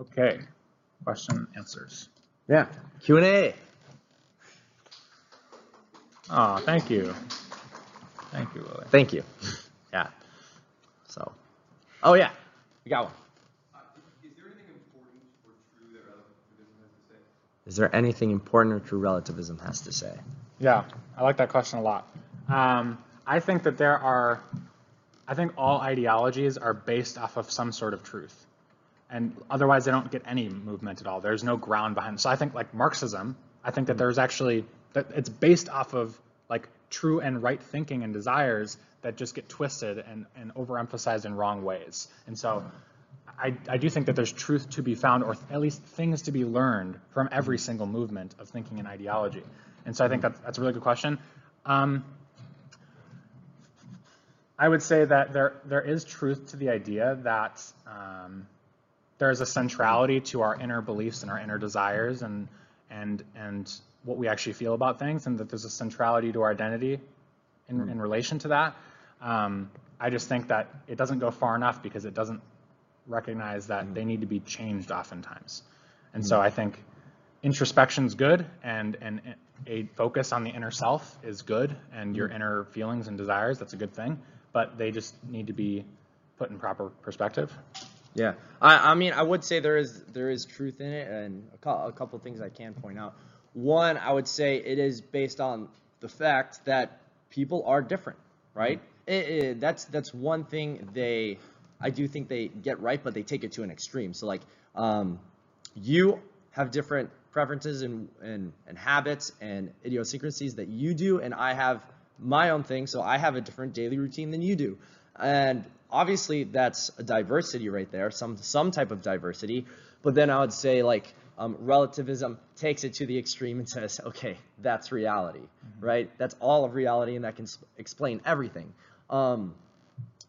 Okay, question answers. Yeah. Q and A. Oh, thank you. Thank you, Lily. Thank you. Yeah. So. Oh yeah. We got one. Is there anything important or true relativism has to say? Is there anything important or true relativism has to say? Yeah, I like that question a lot. Um, I think that there are, I think all ideologies are based off of some sort of truth. And otherwise, they don't get any movement at all. There's no ground behind. So I think like Marxism, I think that there's actually, that it's based off of like true and right thinking and desires that just get twisted and, and overemphasized in wrong ways. And so I, I do think that there's truth to be found, or at least things to be learned from every single movement of thinking and ideology. And so I think that's, that's a really good question. Um, I would say that there, there is truth to the idea that um, there is a centrality to our inner beliefs and our inner desires and, and, and what we actually feel about things, and that there's a centrality to our identity in, hmm. in relation to that. Um, I just think that it doesn't go far enough because it doesn't recognize that hmm. they need to be changed oftentimes. And so hmm. I think introspection's good and, and a focus on the inner self is good and your inner feelings and desires, that's a good thing, but they just need to be put in proper perspective. Yeah, I, I mean, I would say there is there is truth in it, and a, cou- a couple things I can point out. One, I would say it is based on the fact that people are different, right? It, it, that's that's one thing they, I do think they get right, but they take it to an extreme. So like, um, you have different preferences and, and and habits and idiosyncrasies that you do, and I have my own thing. So I have a different daily routine than you do, and obviously that's a diversity right there, some some type of diversity. But then I would say like um, relativism takes it to the extreme and says, okay, that's reality, right? That's all of reality, and that can s- explain everything. Um,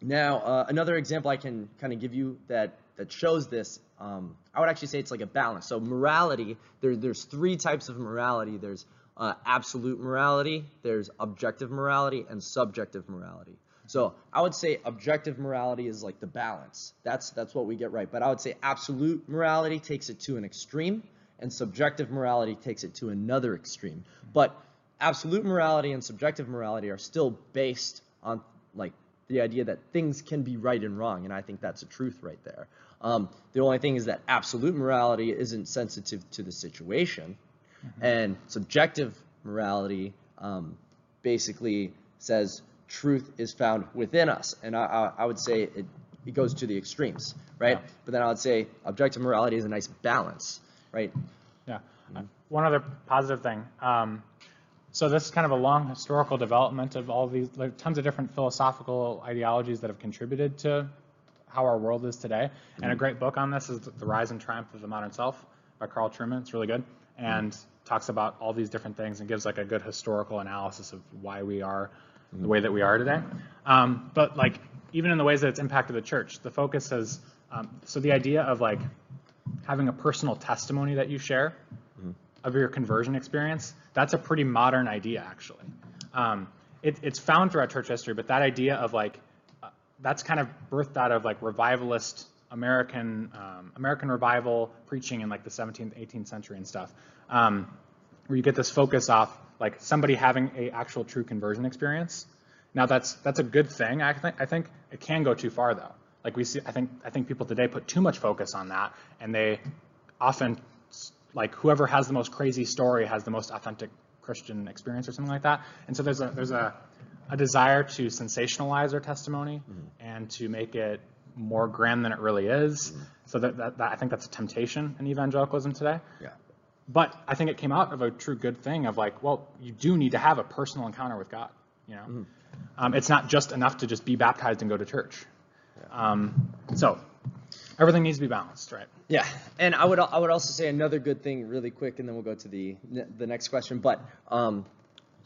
now, uh, another example I can kind of give you that that shows this, um, I would actually say it's like a balance. So morality, there, there's three types of morality. There's uh, absolute morality, there's objective morality, and subjective morality. So I would say objective morality is like the balance. That's that's what we get right. But I would say absolute morality takes it to an extreme, and subjective morality takes it to another extreme. But absolute morality and subjective morality are still based on like the idea that things can be right and wrong, and I think that's a truth right there. Um, the only thing is that absolute morality isn't sensitive to the situation, and subjective morality um, basically says truth is found within us, and I, I, I would say it, it goes to the extremes, right? Yeah. But then I would say objective morality is a nice balance, right? Yeah. Uh, One other positive thing. Um, so this is kind of a long historical development of all these, like tons of different philosophical ideologies that have contributed to how our world is today. And a great book on this is The Rise and Triumph of the Modern Self by Carl Trueman. It's really good and talks about all these different things and gives like a good historical analysis of why we are the way that we are today. Um, but like even in the ways that it's impacted the church, the focus has, um, so the idea of like having a personal testimony that you share of your conversion experience, that's a pretty modern idea, actually. Um, it, it's found throughout church history, but that idea of like, uh, that's kind of birthed out of like revivalist American um, American revival preaching in like the 17th, 18th century and stuff, um, where you get this focus off like somebody having a actual true conversion experience. Now that's that's a good thing. I think I think it can go too far though. Like we see, I think I think people today put too much focus on that, and they often like whoever has the most crazy story has the most authentic Christian experience or something like that. And so there's a there's a, a desire to sensationalize our testimony mm-hmm. and to make it more grand than it really is. Mm-hmm. So that, that, that I think that's a temptation in evangelicalism today. Yeah. But I think it came out of a true good thing of like, well, you do need to have a personal encounter with God. You know, um, it's not just enough to just be baptized and go to church. Um, so everything needs to be balanced, right? Yeah, and I would I would also say another good thing really quick, and then we'll go to the the next question. But um,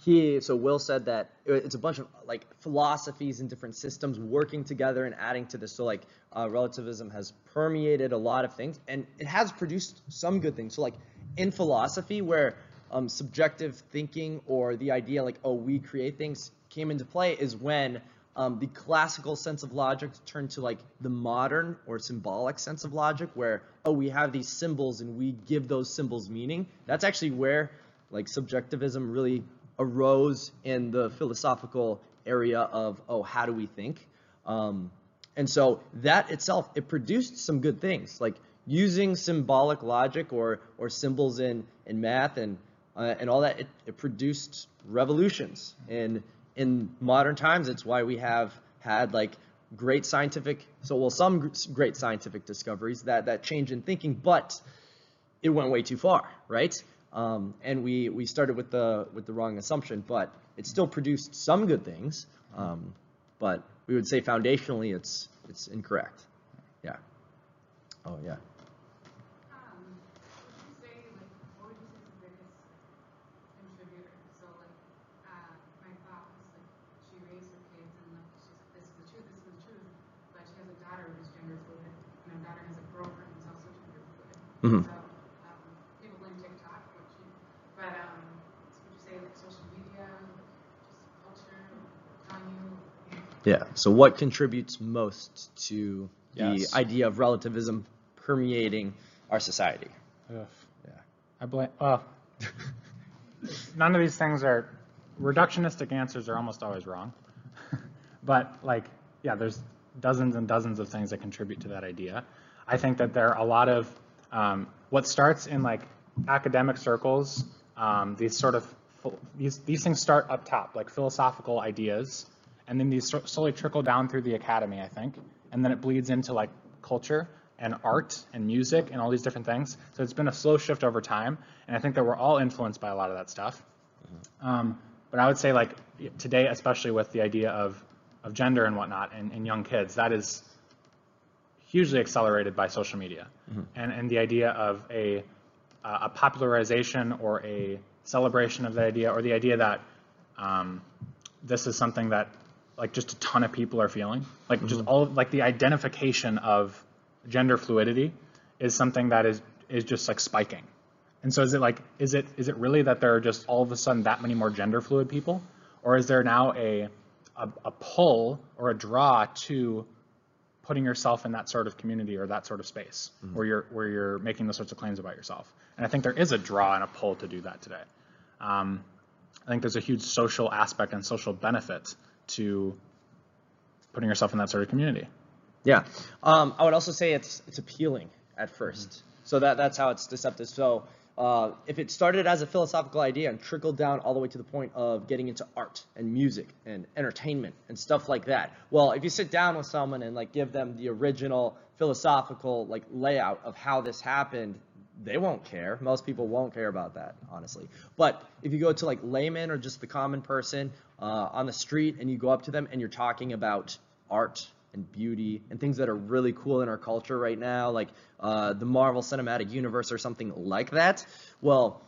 he so Will said that it's a bunch of like philosophies and different systems working together and adding to this. So like uh, relativism has permeated a lot of things, and it has produced some good things. So like in philosophy, where um, subjective thinking or the idea like oh we create things came into play is when um, the classical sense of logic turned to like the modern or symbolic sense of logic, where oh we have these symbols and we give those symbols meaning. That's actually where like subjectivism really arose in the philosophical area of oh how do we think. Um, and so that itself, it produced some good things, like using symbolic logic or, or symbols in, in math and, uh, and all that, it, it produced revolutions. And in modern times, it's why we have had like great scientific, so well, some great scientific discoveries that, that change in thinking, but it went way too far, right? Um, and we, we started with the, with the wrong assumption, but it still produced some good things. Um, but we would say foundationally it's it's incorrect. Yeah. Oh yeah. Um, would you say, like, what would you say is the biggest contributor? So, like, uh, my thought was, like, she raised her kids and, like, she's, this is the truth, this is the truth, but she has a daughter gender fluid, and her daughter has a girlfriend who's also gender fluid. Mhm. So, um, people blame TikTok, which, you- but, um, would you say, like, social media, just culture, telling Yeah. So what contributes most to the idea of relativism permeating our society? Ugh. Yeah. I blame, well, none of these things are, reductionistic answers are almost always wrong. But like, yeah, there's dozens and dozens of things that contribute to that idea. I think that there are a lot of, um, what starts in like academic circles, um, these sort of, these, these things start up top, like philosophical ideas, and then these slowly trickle down through the academy, I think, and then it bleeds into like culture and art and music and all these different things. So it's been a slow shift over time, and I think that we're all influenced by a lot of that stuff. Um, but I would say like today, especially with the idea of, of gender and whatnot in, in young kids, that is hugely accelerated by social media. And, and the idea of a, uh, a popularization or a celebration of the idea or the idea that um, this is something that like just a ton of people are feeling. Like just all of, like the identification of gender fluidity is something that is is just like spiking. And so is it like is it is it really that there are just all of a sudden that many more gender fluid people, or is there now a a, a pull or a draw to putting yourself in that sort of community or that sort of space where you're where you're making those sorts of claims about yourself? And I think there is a draw and a pull to do that today. Um, I think there's a huge social aspect and social benefit to putting yourself in that sort of community. Yeah. Um, I would also say it's it's appealing at first. So that that's how it's deceptive. So uh, if it started as a philosophical idea and trickled down all the way to the point of getting into art and music and entertainment and stuff like that. Well, if you sit down with someone and like give them the original philosophical like layout of how this happened, they won't care. Most people won't care about that, honestly. But if you go to like layman or just the common person uh, on the street and you go up to them and you're talking about art and beauty and things that are really cool in our culture right now, like uh, the Marvel Cinematic Universe or something like that, well,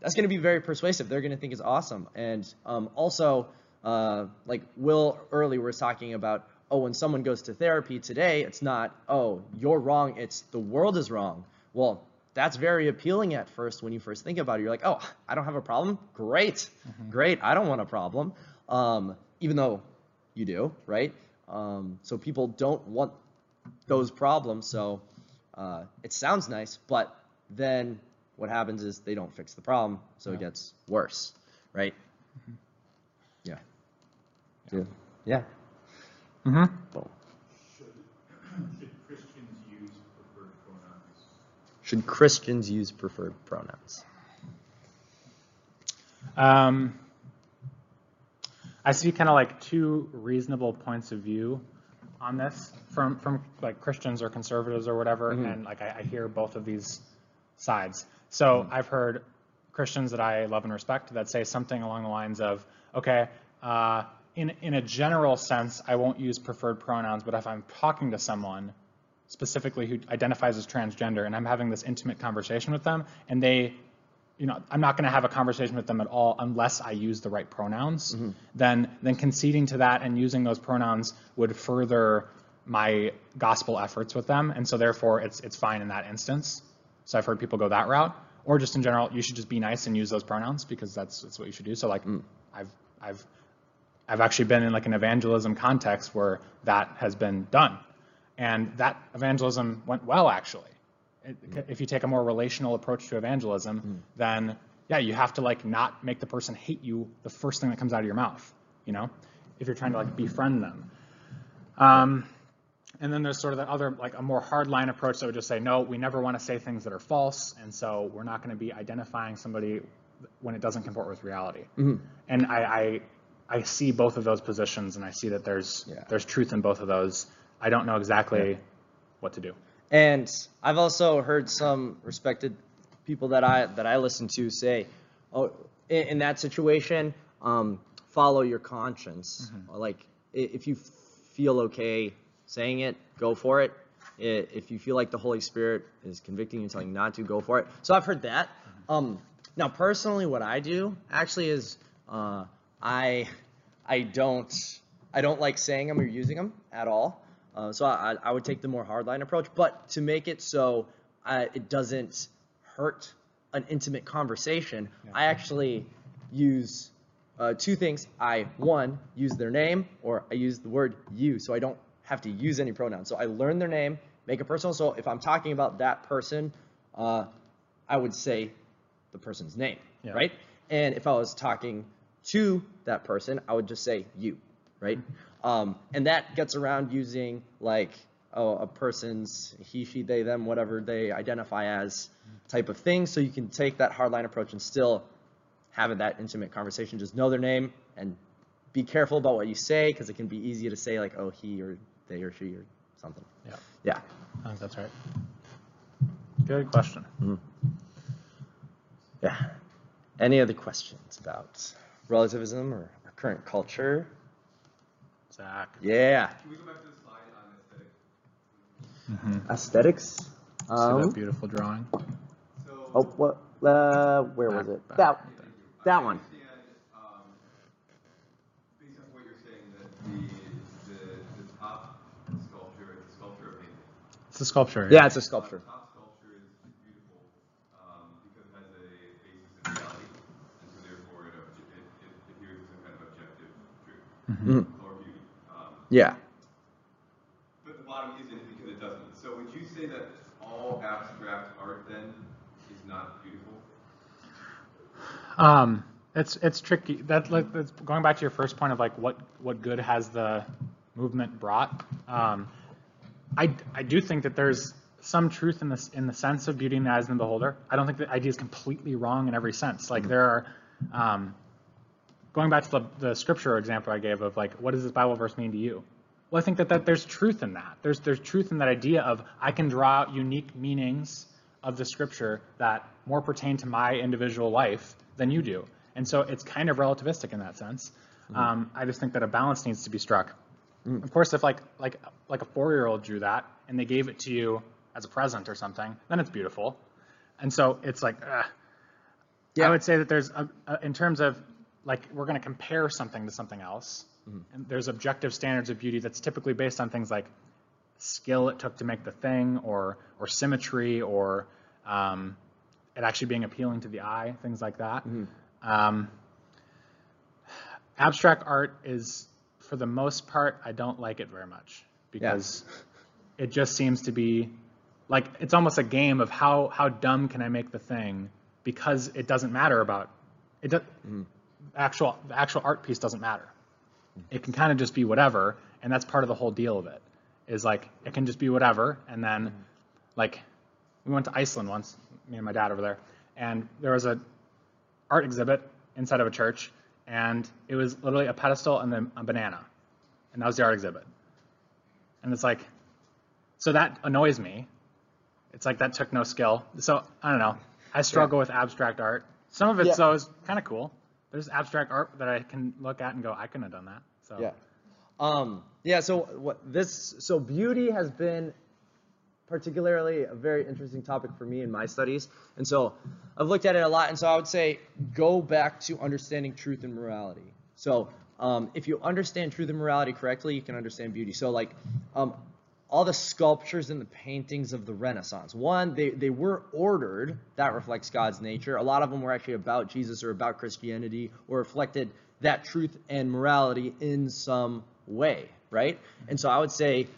that's going to be very persuasive. They're going to think it's awesome. And um, also, uh, like Will early was talking about, oh, when someone goes to therapy today, it's not, oh, you're wrong, it's the world is wrong. Well, that's very appealing at first when you first think about it. You're like, oh, I don't have a problem? Great, great, I don't want a problem. Um, even though you do, right? Um, so people don't want those problems. So uh, it sounds nice, but then what happens is they don't fix the problem, so it gets worse, right? Yeah. Yeah. Yeah. Mm-hmm. Boom. Should, should Christians use preferred pronouns? Should Christians use preferred pronouns? Um, I see kind of like two reasonable points of view on this from from like Christians or conservatives or whatever, and like I, I hear both of these sides. So I've heard Christians that I love and respect that say something along the lines of, okay, uh, in in a general sense, I won't use preferred pronouns, but if I'm talking to someone specifically who identifies as transgender and I'm having this intimate conversation with them and they you know, I'm not going to have a conversation with them at all unless I use the right pronouns. Mm-hmm. Then, then conceding to that and using those pronouns would further my gospel efforts with them, and so therefore it's it's fine in that instance. So I've heard people go that route, or just in general, you should just be nice and use those pronouns because that's that's what you should do. So like, mm. I've I've I've actually been in like an evangelism context where that has been done. And that evangelism went well, actually. If you take a more relational approach to evangelism, then yeah, you have to like not make the person hate you the first thing that comes out of your mouth, you know, if you're trying to like befriend them. Um, and then there's sort of the other, like a more hardline approach that would just say, no, we never want to say things that are false, and so we're not going to be identifying somebody when it doesn't comport with reality. And I, I, I see both of those positions, and I see that there's Yeah. there's truth in both of those. I don't know exactly what to do. And I've also heard some respected people that I that I listen to say, "Oh, in, in that situation, um, follow your conscience. Like if you feel okay saying it, go for it. If you feel like the Holy Spirit is convicting you, telling you not to, go for it." So I've heard that. Um, now, personally, what I do actually is uh, I I don't I don't like saying them or using them at all. Uh, so I, I would take the more hardline approach, but to make it so uh, it doesn't hurt an intimate conversation, I actually use uh, two things. I one use their name, or I use the word you, so I don't have to use any pronouns. So I learn their name, make it personal. So if I'm talking about that person, uh, I would say the person's name, Yeah. right? And if I was talking to that person, I would just say you, right? Um, and that gets around using like oh, a person's he, she, they, them, whatever they identify as type of thing. So you can take that hardline approach and still have that intimate conversation. Just know their name and be careful about what you say because it can be easy to say like oh he or they or she or something. Yeah, Yeah. I think that's right. Good question. Yeah. Any other questions about relativism or current culture? Zach. Yeah. Can we go back to the slide on aesthetics? Aesthetics. See Um, that beautiful drawing? So, oh, what? Uh, where was it? back. That. thank that I one. understand, um, based on what you're saying, the, the, the top sculpture, the sculpture of painting. It's a sculpture. Yeah, it's a sculpture. The Yeah. But the bottom isn't because it doesn't. So would you say that all abstract art then is not beautiful? Um, it's it's tricky. That like that's going back to your first point of like what what good has the movement brought. Um, I I do think that there's some truth in this in the sense of beauty in the eyes of the beholder. I don't think the idea is completely wrong in every sense. Like there are. Um, going back to the, the scripture example I gave of like, what does this Bible verse mean to you? Well, I think that, that there's truth in that. There's there's truth in that idea of I can draw out unique meanings of the scripture that more pertain to my individual life than you do. And so it's kind of relativistic in that sense. Um, I just think that a balance needs to be struck. Of course, if like like like a four year old drew that and they gave it to you as a present or something, then it's beautiful. And so it's like, ugh. Yeah. I would say that there's, a, a, in terms of, like, we're going to compare something to something else, and there's objective standards of beauty that's typically based on things like skill it took to make the thing, or or symmetry, or um, it actually being appealing to the eye, things like that. Um, abstract art is, for the most part, I don't like it very much because it just seems to be like it's almost a game of how how dumb can I make the thing because it doesn't matter about it. Does, actual the actual art piece doesn't matter. It can kind of just be whatever, and that's part of the whole deal of it. Is like it can just be whatever, and then like we went to Iceland once, me and my dad over there, and there was a art exhibit inside of a church, and it was literally a pedestal and then a banana, and that was the art exhibit. And it's like, so that annoys me. It's like that took no skill. So I don't know. I struggle with abstract art. Some of it Yeah. so is kind of cool. There's abstract art that I can look at and go, I couldn't have done that. So Yeah. Um, yeah, so what this so beauty has been particularly a very interesting topic for me in my studies. And so I've looked at it a lot and so I would say go back to understanding truth and morality. So um, if you understand truth and morality correctly, you can understand beauty. So like um, all the sculptures and the paintings of the Renaissance. One, they, they were ordered, that reflects God's nature. A lot of them were actually about Jesus or about Christianity or reflected that truth and morality in some way, right? And so I would say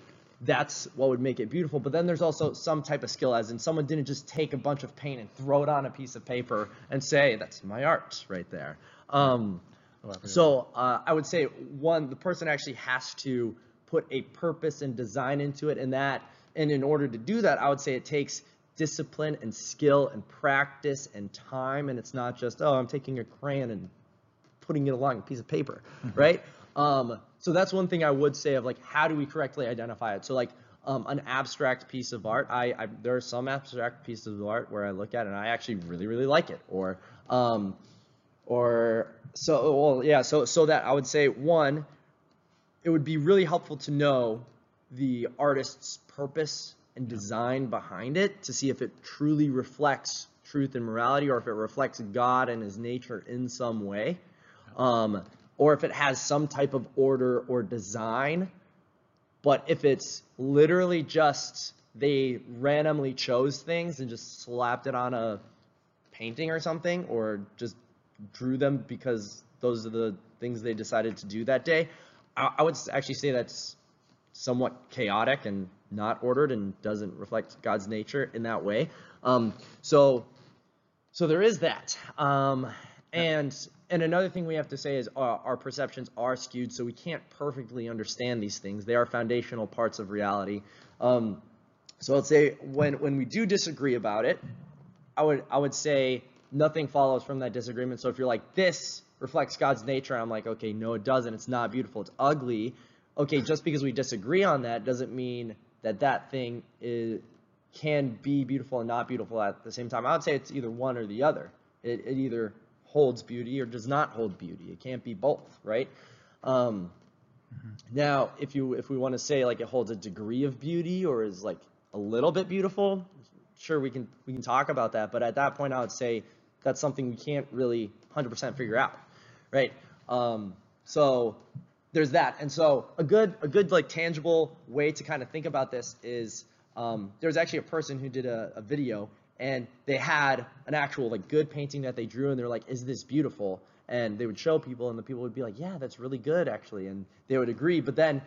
that's what would make it beautiful. But then there's also some type of skill, as in someone didn't just take a bunch of paint and throw it on a piece of paper and say, that's my art right there. Um, so uh, I would say one, the person actually has to put a purpose and design into it, and that, and in order to do that, I would say it takes discipline and skill and practice and time, and it's not just oh, I'm taking a crayon and putting it along a piece of paper, right? Um, so that's one thing I would say of like how do we correctly identify it? So like um, an abstract piece of art, I, I there are some abstract pieces of art where I look at it and I actually really really like it, or um, or so well yeah so so that i would say one it would be really helpful to know the artist's purpose and design behind it to see if it truly reflects truth and morality or if it reflects god and his nature in some way. Um, or if it has some type of order or design but if it's literally just they randomly chose things and just slapped it on a painting or something, or just drew them because those are the things they decided to do that day, I, I would actually say that's somewhat chaotic and not ordered and doesn't reflect God's nature in that way. Um, so, so there is that. Um, and and another thing we have to say is our, our perceptions are skewed, so we can't perfectly understand these things. They are foundational parts of reality. Um, so I'd say when when we do disagree about it, I would I would say nothing follows from that disagreement. So if you're like this reflects God's nature, I'm like okay, no, it doesn't. It's not beautiful. It's ugly. Okay, just because we disagree on that doesn't mean that that thing is can be beautiful and not beautiful at the same time. I would say it's either one or the other. It, it either holds beauty or does not hold beauty. It can't be both, right? Um, now, if you if we want to say like it holds a degree of beauty or is like a little bit beautiful, sure we can we can talk about that. But at that point, I would say that's something we can't really 100% figure out, right? Um, so there's that. And so a good a good like tangible way to kind of think about this is um, there's actually a person who did a, a video and they had an actual like good painting that they drew and they're like, is this beautiful? And they would show people and the people would be like, yeah, that's really good actually, and they would agree. But then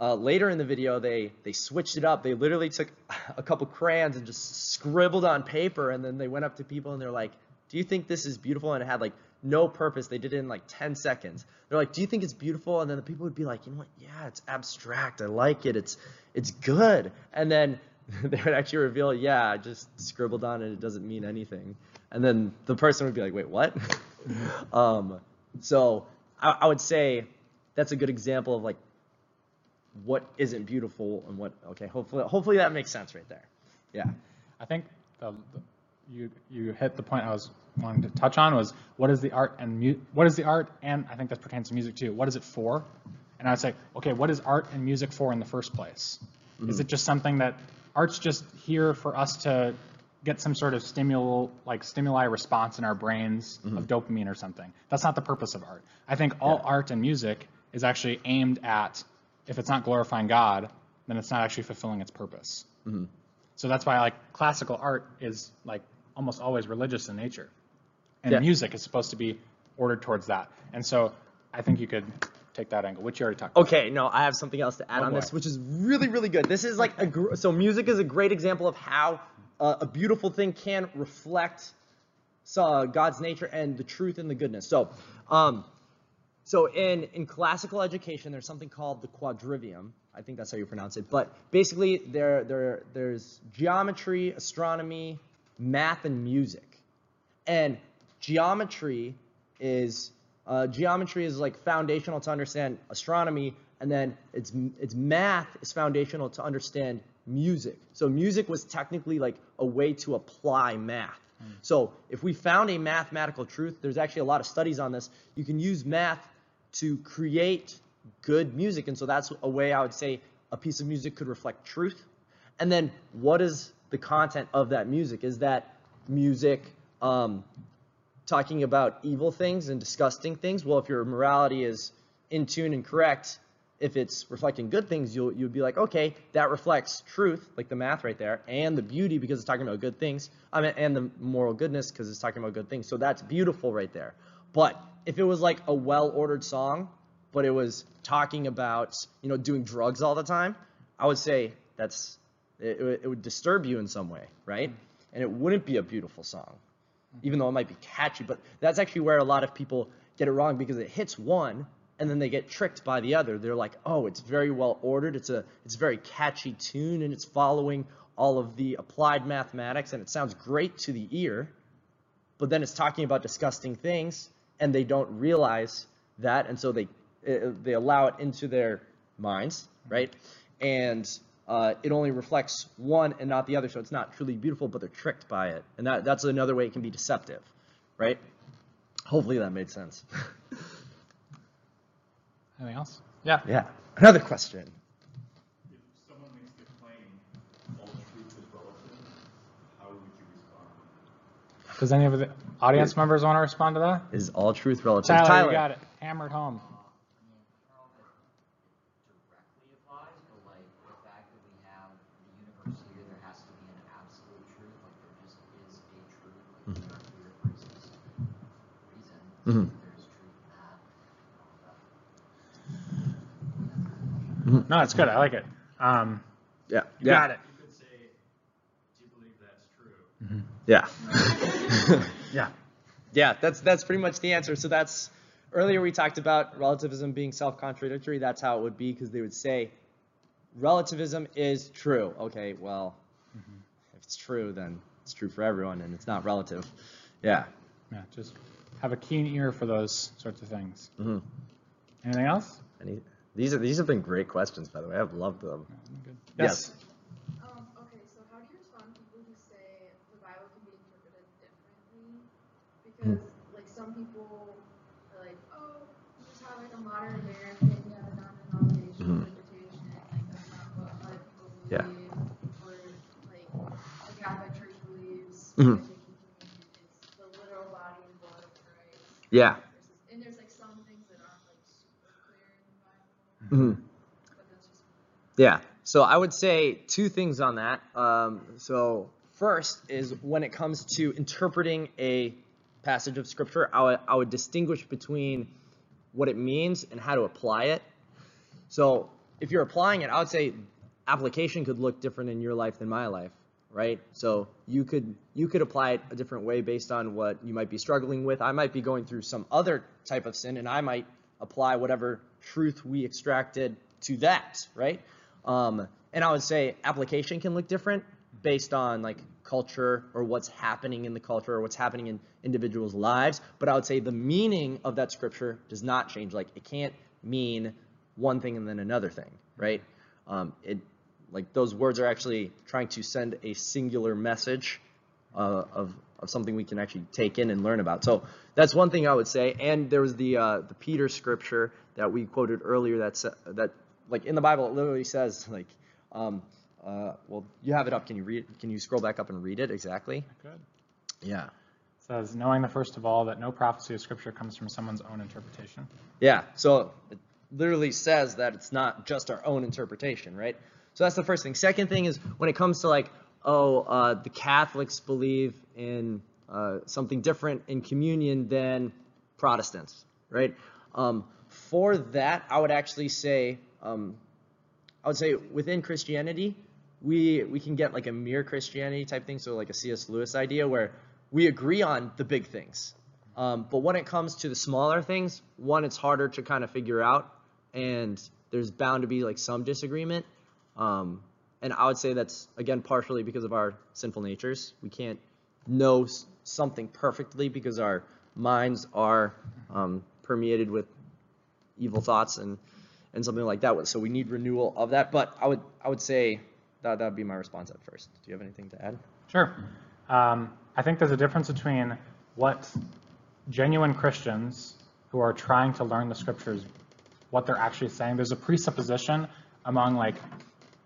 uh, later in the video, they they switched it up. They literally took a couple crayons and just scribbled on paper, and then they went up to people and they're like, "Do you think this is beautiful?" And it had like no purpose. They did it in like 10 seconds. They're like, "Do you think it's beautiful?" And then the people would be like, "You know what? Yeah, it's abstract. I like it. It's it's good." And then they would actually reveal, "Yeah, I just scribbled on it. It doesn't mean anything." And then the person would be like, "Wait, what?" um, so I, I would say that's a good example of like what isn't beautiful and what okay hopefully hopefully that makes sense right there yeah I think the, the, you you hit the point I was wanting to touch on was what is the art and mu- what is the art and I think that pertains to music too. What is it for? And I'd say, okay, what is art and music for in the first place? Mm-hmm. Is it just something that art's just here for us to get some sort of stimul like stimuli response in our brains mm-hmm. of dopamine or something? That's not the purpose of art. I think all art and music is actually aimed at if it's not glorifying God, then it's not actually fulfilling its purpose. Mm-hmm. So that's why like classical art is like almost always religious in nature. And Yeah. music is supposed to be ordered towards that. And so I think you could take that angle, which you already talked about. okay no i have something else to add Oh, on this which is really really good this is like a gr- so music is a great example of how uh, a beautiful thing can reflect so, uh, god's nature and the truth and the goodness so um so in in classical education there's something called the quadrivium i think that's how you pronounce it but basically there there there's geometry astronomy math and music. And geometry is uh, geometry is like foundational to understand astronomy and then it's it's math is foundational to understand music. So music was technically like a way to apply math. So if we found a mathematical truth there's actually a lot of studies on this you can use math to create good music. And so that's a way i would say a piece of music could reflect truth. And then what is the content of that music is that music um, talking about evil things and disgusting things. Well if your morality is in tune and correct if it's reflecting good things you'll you'll be like okay that reflects truth like the math right there and the beauty because it's talking about good things. I mean, and the moral goodness because it's talking about good things. So that's beautiful right there. But if it was like a well-ordered song, but it was talking about you know doing drugs all the time, I would say that's it, it would- it would disturb you in some way, right? Mm-hmm. And it wouldn't be a beautiful song, mm-hmm. even though it might be catchy. But that's actually where a lot of people get it wrong because it hits one and then they get tricked by the other. They're like, oh, it's very well ordered. It's a it's a very catchy tune and it's following all of the applied mathematics and it sounds great to the ear but then it's talking about disgusting things and they don't realize that and so they uh, they allow it into their minds mm-hmm. right and uh, it only reflects one and not the other so it's not truly beautiful but they're tricked by it and that, that's another way it can be deceptive right hopefully that made sense Anything else? Yeah. yeah another question If someone makes the claim, all truth is relative, how would you respond? Does any of the audience members want to respond to that? is all truth relative Tyler, you got it. Hammered home. directly applies, but like the fact that we have the universe here, there has to be an absolute truth, like there just is a truth, like there are clear reasons, reason, Mhm. there's truth in that. and all that. No, it's good. I like it. Um, yeah you got it. You could say, you believe that's mm-hmm. yeah Yeah. Yeah, that's that's pretty much the answer. So that's earlier we talked about relativism being self-contradictory. That's how it would be because they would say relativism is true. Okay, well, if it's true, then it's true for everyone, and it's not relative. Yeah. Yeah. Just have a keen ear for those sorts of things. Mhm. Anything else? Any, these are these have been great questions, by the way. I've loved them. Good. Yes. Um, okay, so how do you respond to people who say the Bible can be interpreted differently? Because, like, some people are like, oh, you just have, like, a modern American, you have a non-denominational Mhm. interpretation, like, that's not what other people Yeah. believe. Or, like, the Catholic Church believes Mhm. that the communion is the literal body and blood of Christ. Yeah. And there's, like, some things that aren't, like, super clear in the Bible, hmm but Yeah. So I would say two things on that. Um, so first is when it comes to interpreting a passage of scripture, I would, I would distinguish between what it means and how to apply it. So if you're applying it, I would say application could look different in your life than my life, right? So you could you could apply it a different way based on what you might be struggling with. I might be going through some other type of sin, and I might apply whatever truth we extracted to that, right? Um, and I would say application can look different based on like culture or what's happening in the culture or what's happening in individuals' lives. But I would say the meaning of that scripture does not change. Like it can't mean one thing and then another thing, right? Um, it like those words are actually trying to send a singular message uh, of of something we can actually take in and learn about. So that's one thing I would say. And there was the uh, the Peter scripture that we quoted earlier. That's that like in the Bible it literally says like, um, uh, well you have it up. Can you read? It? Can you scroll back up and read it exactly? Good. Yeah. says, knowing the first of all that no prophecy of Scripture comes from someone's own interpretation. Yeah. So it literally says that it's not just our own interpretation, right? So that's the first thing. Second thing is when it comes to like, oh, uh, the Catholics believe in uh, something different in communion than Protestants, right? Um, for that, I would actually say, um, I would say within Christianity, we we can get like a mere Christianity type thing, so like a C.S. Lewis idea where we agree on the big things. Um, but when it comes to the smaller things, one, it's harder to kind of figure out, and there's bound to be like some disagreement. Um, and I would say that's again partially because of our sinful natures. We can't know something perfectly because our minds are um, permeated with evil thoughts and and something like that. So we need renewal of that. But I would I would say that would be my response at first. Do you have anything to add? Sure. Um, I think there's a difference between what genuine Christians who are trying to learn the scriptures, what they're actually saying. There's a presupposition among like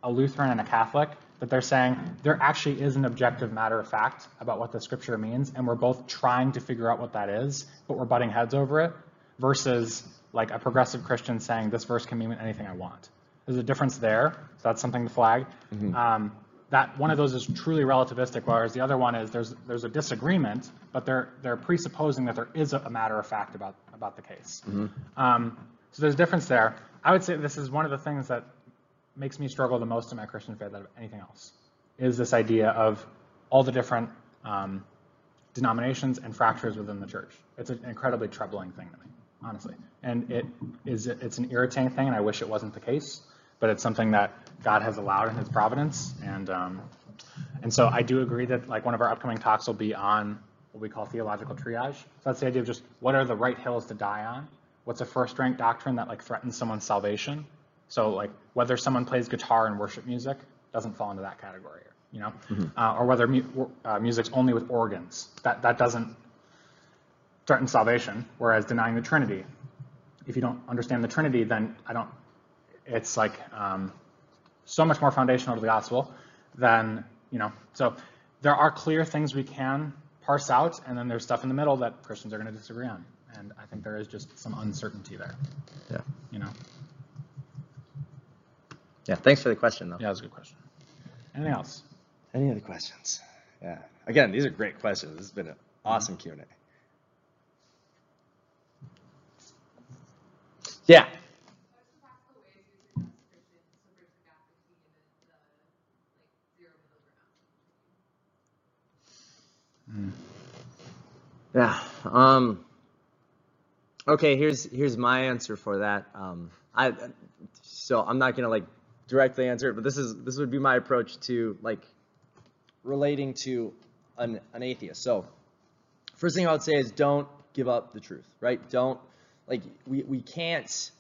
a Lutheran and a Catholic that they're saying there actually is an objective matter of fact about what the scripture means, and we're both trying to figure out what that is, but we're butting heads over it, versus like a progressive Christian saying this verse can mean anything I want. There's a difference there, so that's something to flag. Um, that one of those is truly relativistic, whereas the other one is there's there's a disagreement, but they're they're presupposing that there is a, a matter of fact about about the case. Um, so there's a difference there. I would say this is one of the things that makes me struggle the most in my Christian faith out of anything else, is this idea of all the different um, denominations and fractures within the church. It's an incredibly troubling thing to me, honestly. And it is it's an irritating thing, and I wish it wasn't the case, but it's something that God has allowed in His providence, and um, and so I do agree that like one of our upcoming talks will be on what we call theological triage. So that's the idea of just what are the right hills to die on? What's a first-rank doctrine that like threatens someone's salvation? So like whether someone plays guitar in worship music doesn't fall into that category, you know, uh, or whether mu- uh, music's only with organs that that doesn't threaten salvation. Whereas denying the Trinity, if you don't understand the Trinity, then I don't. It's like um, so much more foundational to the gospel than you know. So there are clear things we can parse out, and then there's stuff in the middle that Christians are going to disagree on, and I think there is just some uncertainty there. Yeah. You know. Yeah. Thanks for the question, though. Yeah, that's a good question. Anything else? Any other questions? Yeah. Again, these are great questions. This has been an awesome Q and A. Yeah. What's the practical ways you suggest Christians to bridge the gap between the, like, zero milligrams? Yeah. Um, okay. Here's here's my answer for that. Um, I so I'm not gonna like directly answer it, but this is this would be my approach to like relating to an, an atheist. So, first thing I would say is don't give up the truth, right? Don't, like, we, we can't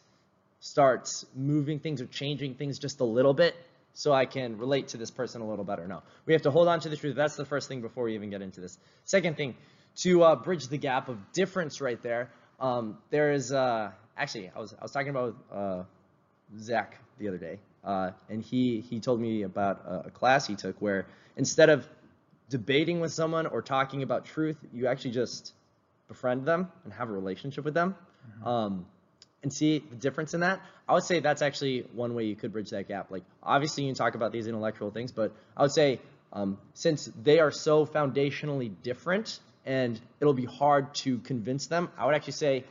start moving things or changing things just a little bit so I can relate to this person a little better. No, we have to hold on to the truth. That's the first thing before we even get into this. Second thing, to uh, bridge the gap of difference right there, um, there is, uh, actually, I was, I was talking about uh, Zach the other day, uh, and he he told me about a, a class he took where instead of debating with someone or talking about truth, you actually just befriend them and have a relationship with them, um, and see the difference in that. I would say that's actually one way you could bridge that gap. Like obviously you can talk about these intellectual things, but I would say um, since they are so foundationally different and it'll be hard to convince them, I would actually say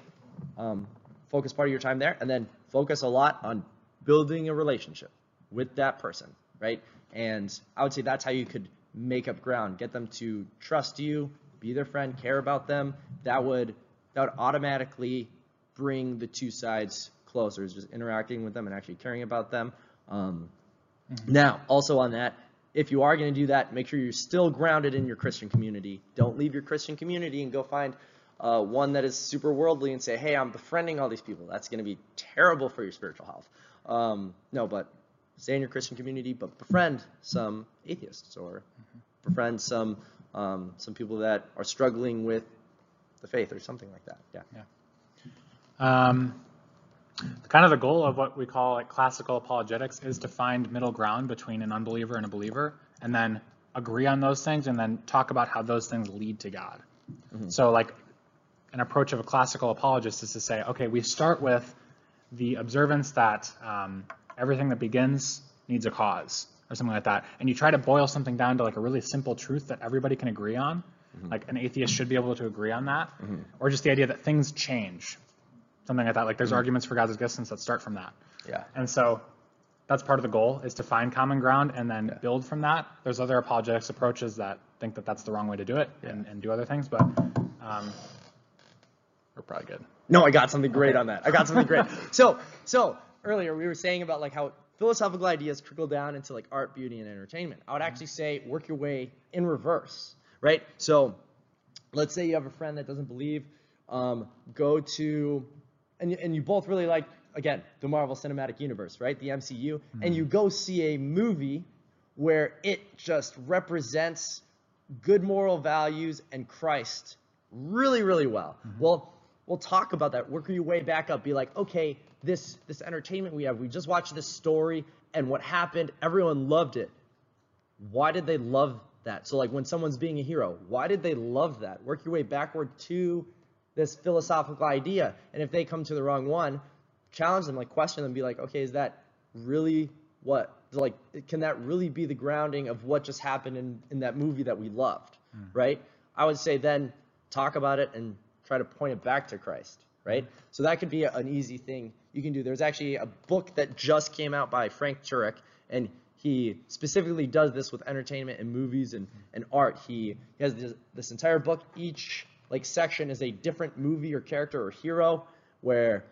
um, focus part of your time there and then focus a lot on building a relationship with that person, right? And I would say that's how you could make up ground, get them to trust you, be their friend, care about them. That would that would automatically bring the two sides closer, is just interacting with them and actually caring about them. Um, Now, also on that, if you are going to do that, make sure you're still grounded in your Christian community. Don't leave your Christian community and go find uh, one that is super worldly and say, hey, I'm befriending all these people. That's going to be terrible for your spiritual health. Um, no, but stay in your Christian community, but befriend some atheists or befriend some um, some people that are struggling with the faith or something like that. Yeah. Yeah. Um, kind of the goal of what we call like classical apologetics is to find middle ground between an unbeliever and a believer, and then agree on those things, and then talk about how those things lead to God. So, like, an approach of a classical apologist is to say, okay, we start with the observance that um, everything that begins needs a cause, or something like that, and you try to boil something down to like a really simple truth that everybody can agree on. Like an atheist should be able to agree on that, or just the idea that things change, something like that. Like there's arguments for God's existence that start from that. Yeah. And so that's part of the goal is to find common ground and then build from that. There's other apologetics approaches that think that that's the wrong way to do it and, and do other things, but um, we're probably good. No, I got something great on that. I got something great. So, so earlier we were saying about like how philosophical ideas trickle down into like art, beauty, and entertainment. I would mm-hmm. actually say work your way in reverse, right? So, let's say you have a friend that doesn't believe. Um, go to, and and you both really like again the Marvel Cinematic Universe, right? The MCU, mm-hmm. and you go see a movie where it just represents good moral values and Christ really, really well. Mm-hmm. Well, we'll talk about that. Work your way back up. Be like, okay, this this entertainment we have. We just watched this story, and what happened? Everyone loved it. Why did they love that? So, like, when someone's being a hero, why did they love that? Work your way backward to this philosophical idea, and if they come to the wrong one, challenge them, like question them, be like, okay, is that really what like can that really be the grounding of what just happened in, in that movie that we loved hmm. right i would say then talk about it and try to point it back to christ right? Mm-hmm. So that could be an easy thing you can do. There's actually a book that just came out by frank turek and he specifically does this with entertainment and movies and, and art. He, he has this, this entire book. Each like section is a different movie or character or hero where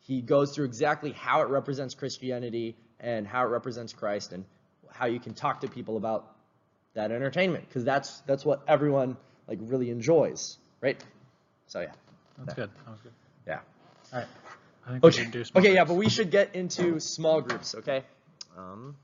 he goes through exactly how it represents Christianity and how it represents Christ and how you can talk to people about that entertainment because that's that's what everyone like really enjoys, right? So yeah, That's good. That was good. yeah. All right. I think Okay. should do small Okay, yeah, but we should get into small groups, okay? Um,